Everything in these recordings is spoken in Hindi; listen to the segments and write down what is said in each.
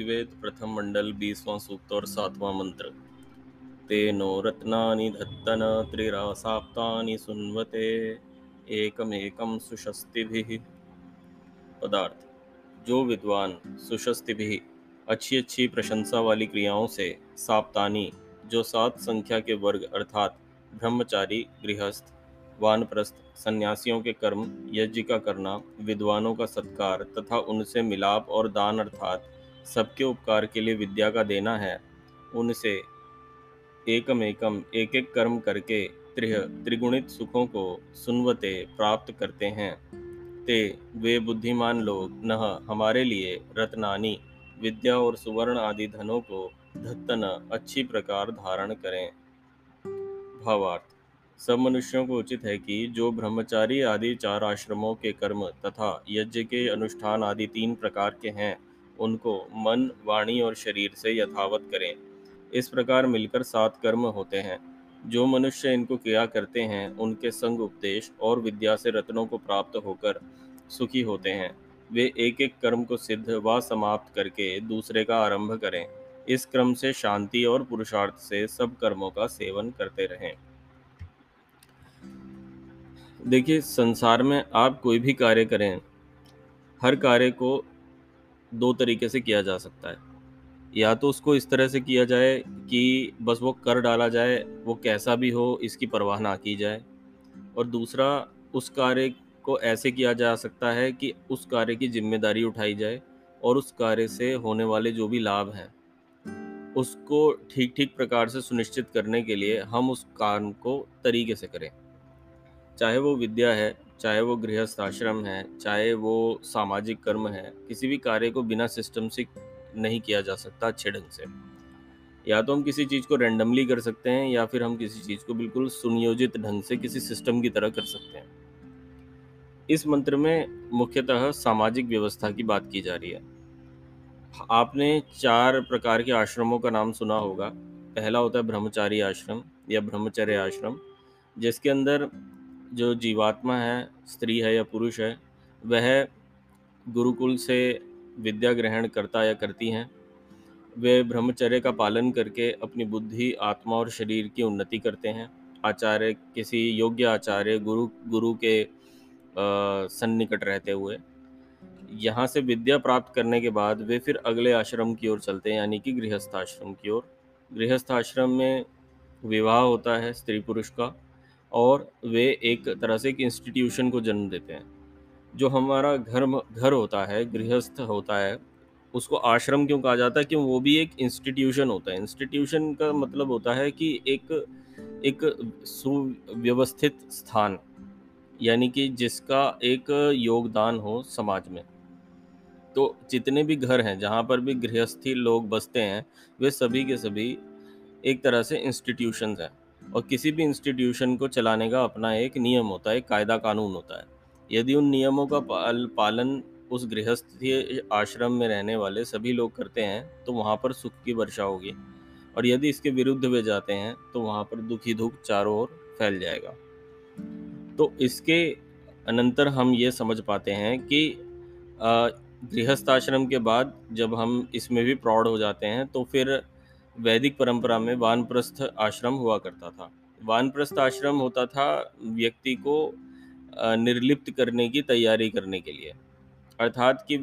ऋग्वेद प्रथम मंडल, बीसवां सूक्त और सातवां मंत्र। तेनो रत्नानि धत्तन, त्रिरासाप्तानि सुन्वते, एकमेकं सुशस्तिभिः। पदार्थ। जो विद्वान सुशस्तिभिः अच्छी अच्छी प्रशंसा वाली क्रियाओं से साप्तानी, जो सात संख्या के वर्ग अर्थात ब्रह्मचारी, गृहस्थ, वानप्रस्थ, सन्यासियों के कर्म, यज्ञ का करना, विद्वानों का सत्कार तथा उनसे मिलाप और दान अर्थात सबके उपकार के लिए विद्या का देना है। उनसे एकम एकम एक एक कर्म करके त्रिह, त्रिगुणित सुखों को सुनवते प्राप्त करते हैं। ते, वे बुद्धिमान लोग, न, हमारे लिए रत्नानी, विद्या और सुवर्ण आदि धनों को धत्तन अच्छी प्रकार धारण करें। भावार्थ, सब मनुष्यों को उचित है कि जो ब्रह्मचारी आदि चार आश्रमों के कर्म तथा यज्ञ के अनुष्ठान आदि तीन प्रकार के हैं उनको मन, वाणी और शरीर से यथावत करें। इस प्रकार मिलकर सात कर्म होते हैं। जो मनुष्य इनको किया करते हैं, उनके संग उपदेश और विद्या से रत्नों को प्राप्त होकर सुखी होते हैं। वे एक एक कर्म को सिद्ध व समाप्त करके दूसरे का आरंभ करें। इस क्रम से शांति और पुरुषार्थ से सब कर्मों का सेवन करते रहें। देखिए, संसार में आप कोई भी कार्य करें, हर कार्य को दो तरीके से किया जा सकता है। या तो उसको इस तरह से किया जाए कि बस वो कर डाला जाए, वो कैसा भी हो, इसकी परवाह ना की जाए। और दूसरा, उस कार्य को ऐसे किया जा सकता है कि उस कार्य की ज़िम्मेदारी उठाई जाए और उस कार्य से होने वाले जो भी लाभ हैं, उसको ठीक ठीक प्रकार से सुनिश्चित करने के लिए हम उस काम को तरीके से करें। चाहे वो विद्या है चाहे वो गृहस्थ आश्रम है, चाहे वो सामाजिक कर्म है, किसी भी कार्य को बिना सिस्टम से नहीं किया जा सकता अच्छे ढंग से। या तो हम किसी चीज़ को रैंडमली कर सकते हैं, या फिर हम किसी चीज़ को बिल्कुल सुनियोजित ढंग से किसी सिस्टम की तरह कर सकते हैं। इस मंत्र में मुख्यतः सामाजिक व्यवस्था की बात की जा रही है। आपने चार प्रकार के आश्रमों का नाम सुना होगा। पहला होता है ब्रह्मचारी आश्रम या ब्रह्मचर्य आश्रम, जिसके अंदर जो जीवात्मा है, स्त्री है या पुरुष है, वह गुरुकुल से विद्या ग्रहण करता या करती हैं। वे ब्रह्मचर्य का पालन करके अपनी बुद्धि, आत्मा और शरीर की उन्नति करते हैं। आचार्य, किसी योग्य आचार्य, गुरु गुरु के सन्निकट रहते हुए। यहाँ से विद्या प्राप्त करने के बाद वे फिर अगले आश्रम की ओर चलते हैं, यानी कि गृहस्थ आश्रम की ओर। गृहस्थ आश्रम में विवाह होता है स्त्री पुरुष का। और वे एक तरह से एक इंस्टीट्यूशन को जन्म देते हैं। जो हमारा घर घर होता है, गृहस्थ होता है, उसको आश्रम क्यों कहा जाता है? क्यों वो भी एक इंस्टीट्यूशन होता है। इंस्टीट्यूशन का मतलब होता है कि एक एक सुव्यवस्थित स्थान, यानी कि जिसका एक योगदान हो समाज में। तो जितने भी घर हैं, जहाँ पर भी गृहस्थी लोग बसते हैं, वे सभी के सभी एक तरह से इंस्टीट्यूशंस हैं। और किसी भी इंस्टीट्यूशन को चलाने का अपना एक नियम होता है एक कायदा कानून होता है। यदि उन नियमों का पाल, पालन उस गृहस्थी आश्रम में रहने वाले सभी लोग करते हैं तो वहाँ पर सुख की वर्षा होगी। और यदि इसके विरुद्ध वे जाते हैं तो वहाँ पर दुखी दुख चारों ओर फैल जाएगा। तो इसके अनंतर हम ये समझ पाते हैं कि गृहस्थ आश्रम के बाद जब हम इसमें भी प्रौढ़ हो जाते हैं तो फिर वैदिक परंपरा में वानप्रस्थ आश्रम हुआ करता था। वानप्रस्थ आश्रम होता था व्यक्ति को निर्लिप्त करने की तैयारी करने के लिए। अर्थात कि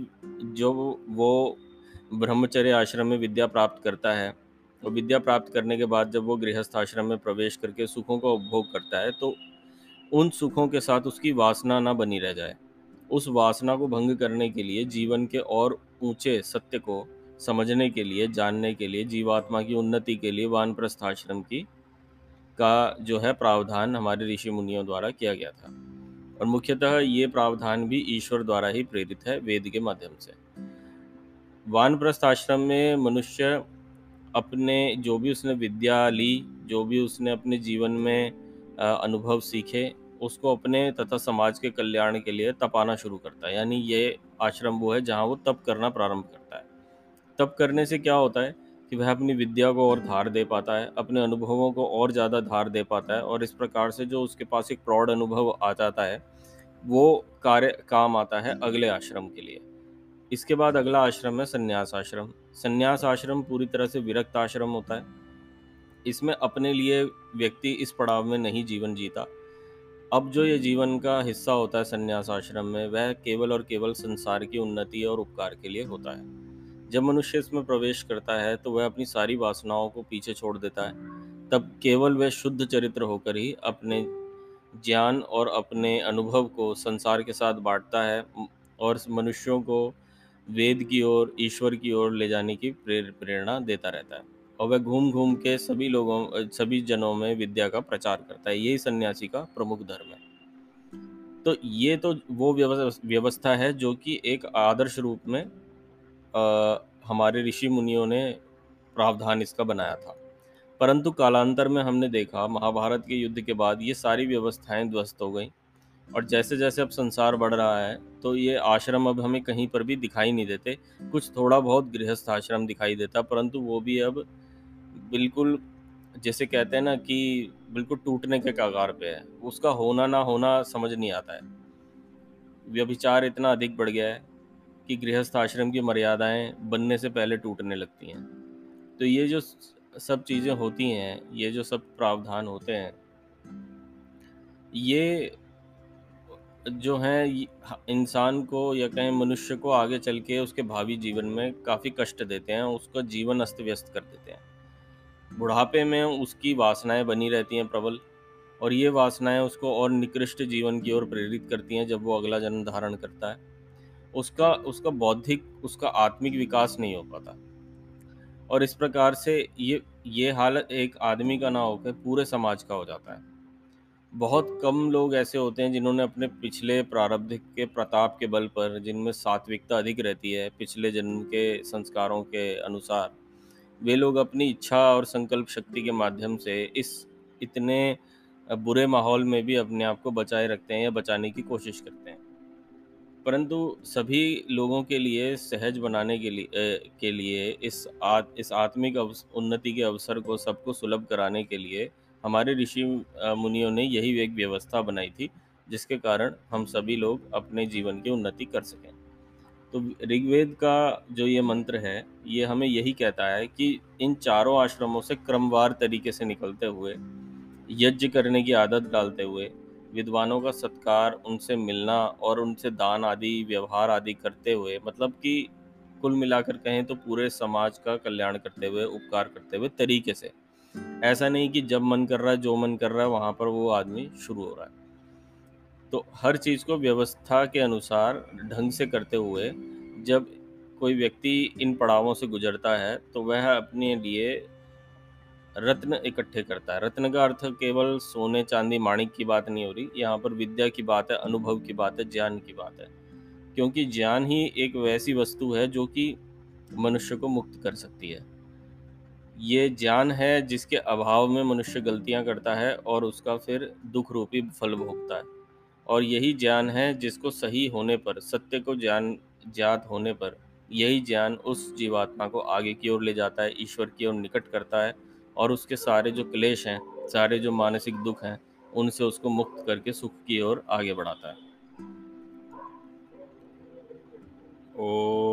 जो वो ब्रह्मचर्य आश्रम में विद्या प्राप्त करता है और विद्या प्राप्त करने के बाद जब वो गृहस्थ आश्रम में प्रवेश करके सुखों का उपभोग करता है तो उन सुखों के साथ उसकी वासना ना बनी रह जाए। उस वासना को भंग करने के लिए जीवन के और ऊँचे सत्य को समझने के लिए, जानने के लिए, जीवात्मा की उन्नति के लिए वानप्रस्थ आश्रम की का जो है प्रावधान हमारे ऋषि मुनियों द्वारा किया गया था। और मुख्यतः ये प्रावधान भी ईश्वर द्वारा ही प्रेरित है वेद के माध्यम से। वानप्रस्थ आश्रम में मनुष्य अपने जो भी उसने विद्या ली, जो भी उसने अपने जीवन में अनुभव सीखे, उसको अपने तथा समाज के कल्याण के लिए तपाना शुरू करता है। यानी ये आश्रम वो है जहाँ वो तप करना प्रारंभ करता है। तब करने से क्या होता है कि वह अपनी विद्या को और धार दे पाता है, अपने अनुभवों को और ज़्यादा धार दे पाता है और इस प्रकार से जो उसके पास एक प्रौढ़ अनुभव आ जाता है, वो कार्य, काम आता है अगले आश्रम के लिए। इसके बाद अगला आश्रम है संन्यास आश्रम। संन्यास आश्रम पूरी तरह से विरक्त आश्रम होता है। इसमें अपने लिए व्यक्ति इस पड़ाव में नहीं जीवन जीता। अब जो ये जीवन का हिस्सा होता है संन्यास आश्रम में, वह केवल और केवल संसार की उन्नति और उपकार के लिए होता है। जब मनुष्य इसमें प्रवेश करता है तो वह अपनी सारी वासनाओं को पीछे छोड़ देता है। तब केवल वह शुद्ध चरित्र होकर ही अपने ज्ञान और अपने अनुभव को संसार के साथ बांटता है और मनुष्यों को वेद की ओर, ईश्वर की ओर ले जाने की प्रेरणा देता रहता है और वह घूम घूम के सभी लोगों, सभी जनों में विद्या का प्रचार करता है। यही सन्यासी का प्रमुख धर्म है। तो ये तो वो व्यवस्था है जो कि एक आदर्श रूप में आ, हमारे ऋषि मुनियों ने प्रावधान इसका बनाया था। परंतु कालांतर में हमने देखा महाभारत के युद्ध के बाद ये सारी व्यवस्थाएँ ध्वस्त हो गई और जैसे जैसे अब संसार बढ़ रहा है तो ये आश्रम अब हमें कहीं पर भी दिखाई नहीं देते। कुछ थोड़ा बहुत गृहस्थ आश्रम दिखाई देता परंतु वो भी अब बिल्कुल जैसे कहते हैं ना कि बिल्कुल टूटने के कागार पे है। उसका होना ना होना समझ नहीं आता है। व्यभिचार इतना अधिक बढ़ गया है कि गृहस्थ आश्रम की मर्यादाएँ बनने से पहले टूटने लगती हैं। तो ये जो सब चीज़ें होती हैं, ये जो सब प्रावधान होते हैं, ये जो हैं, इंसान को या कहें मनुष्य को आगे चल के उसके भावी जीवन में काफ़ी कष्ट देते हैं, उसका जीवन अस्त व्यस्त कर देते हैं। बुढ़ापे में उसकी वासनाएँ बनी रहती हैं प्रबल, और ये वासनाएँ उसको और निकृष्ट जीवन की ओर प्रेरित करती हैं जब वो अगला जन्म धारण करता है। उसका उसका बौद्धिक, उसका आत्मिक विकास नहीं हो पाता। और इस प्रकार से ये ये हालत एक आदमी का ना होकर पूरे समाज का हो जाता है। बहुत कम लोग ऐसे होते हैं जिन्होंने अपने पिछले प्रारब्ध के, प्रताप के बल पर, जिनमें सात्विकता अधिक रहती है, पिछले जन्म के संस्कारों के अनुसार, वे लोग अपनी इच्छा और संकल्प शक्ति के माध्यम से इस, इतने बुरे माहौल में भी अपने आप को बचाए रखते हैं या बचाने की कोशिश करते हैं। परंतु सभी लोगों के लिए सहज बनाने के लिए के लिए इस आत, इस आत्मिक उन्नति के अवसर को सबको सुलभ कराने के लिए हमारे ऋषि मुनियों ने यही एक व्यवस्था बनाई थी जिसके कारण हम सभी लोग अपने जीवन की उन्नति कर सकें। तो ऋग्वेद का जो ये मंत्र है ये हमें यही कहता है कि इन चारों आश्रमों से क्रमवार तरीके से निकलते हुए यज्ञ करने की आदत डालते हुए विद्वानों का सत्कार, उनसे मिलना और उनसे दान आदि, व्यवहार आदि करते हुए मतलब कि कुल मिलाकर कहें तो पूरे समाज का कल्याण करते हुए, उपकार करते हुए तरीके से। ऐसा नहीं कि जब मन कर रहा है, जो मन कर रहा है, वहाँ पर वो आदमी शुरू हो रहा है। तो हर चीज़ को व्यवस्था के अनुसार ढंग से करते हुए, जब कोई व्यक्ति इन पड़ावों से गुजरता है तो वह अपने लिए रत्न इकट्ठे करता है। रत्न का अर्थ केवल सोने, चांदी, माणिक की बात नहीं हो रही, यहाँ पर विद्या की बात है, अनुभव की बात है, ज्ञान की बात है। क्योंकि ज्ञान ही एक वैसी वस्तु है जो कि मनुष्य को मुक्त कर सकती है। ये ज्ञान है जिसके अभाव में मनुष्य गलतियाँ करता है और उसका फिर दुख रूपी फल भोगता है। और यही ज्ञान है जिसको सही होने पर, सत्य को ज्ञान, ज्ञात होने पर, यही ज्ञान उस जीवात्मा को आगे की ओर ले जाता है, ईश्वर की ओर निकट करता है और उसके सारे जो क्लेश हैं, सारे जो मानसिक दुख हैं, उनसे उसको मुक्त करके सुख की ओर आगे बढ़ाता है। ओ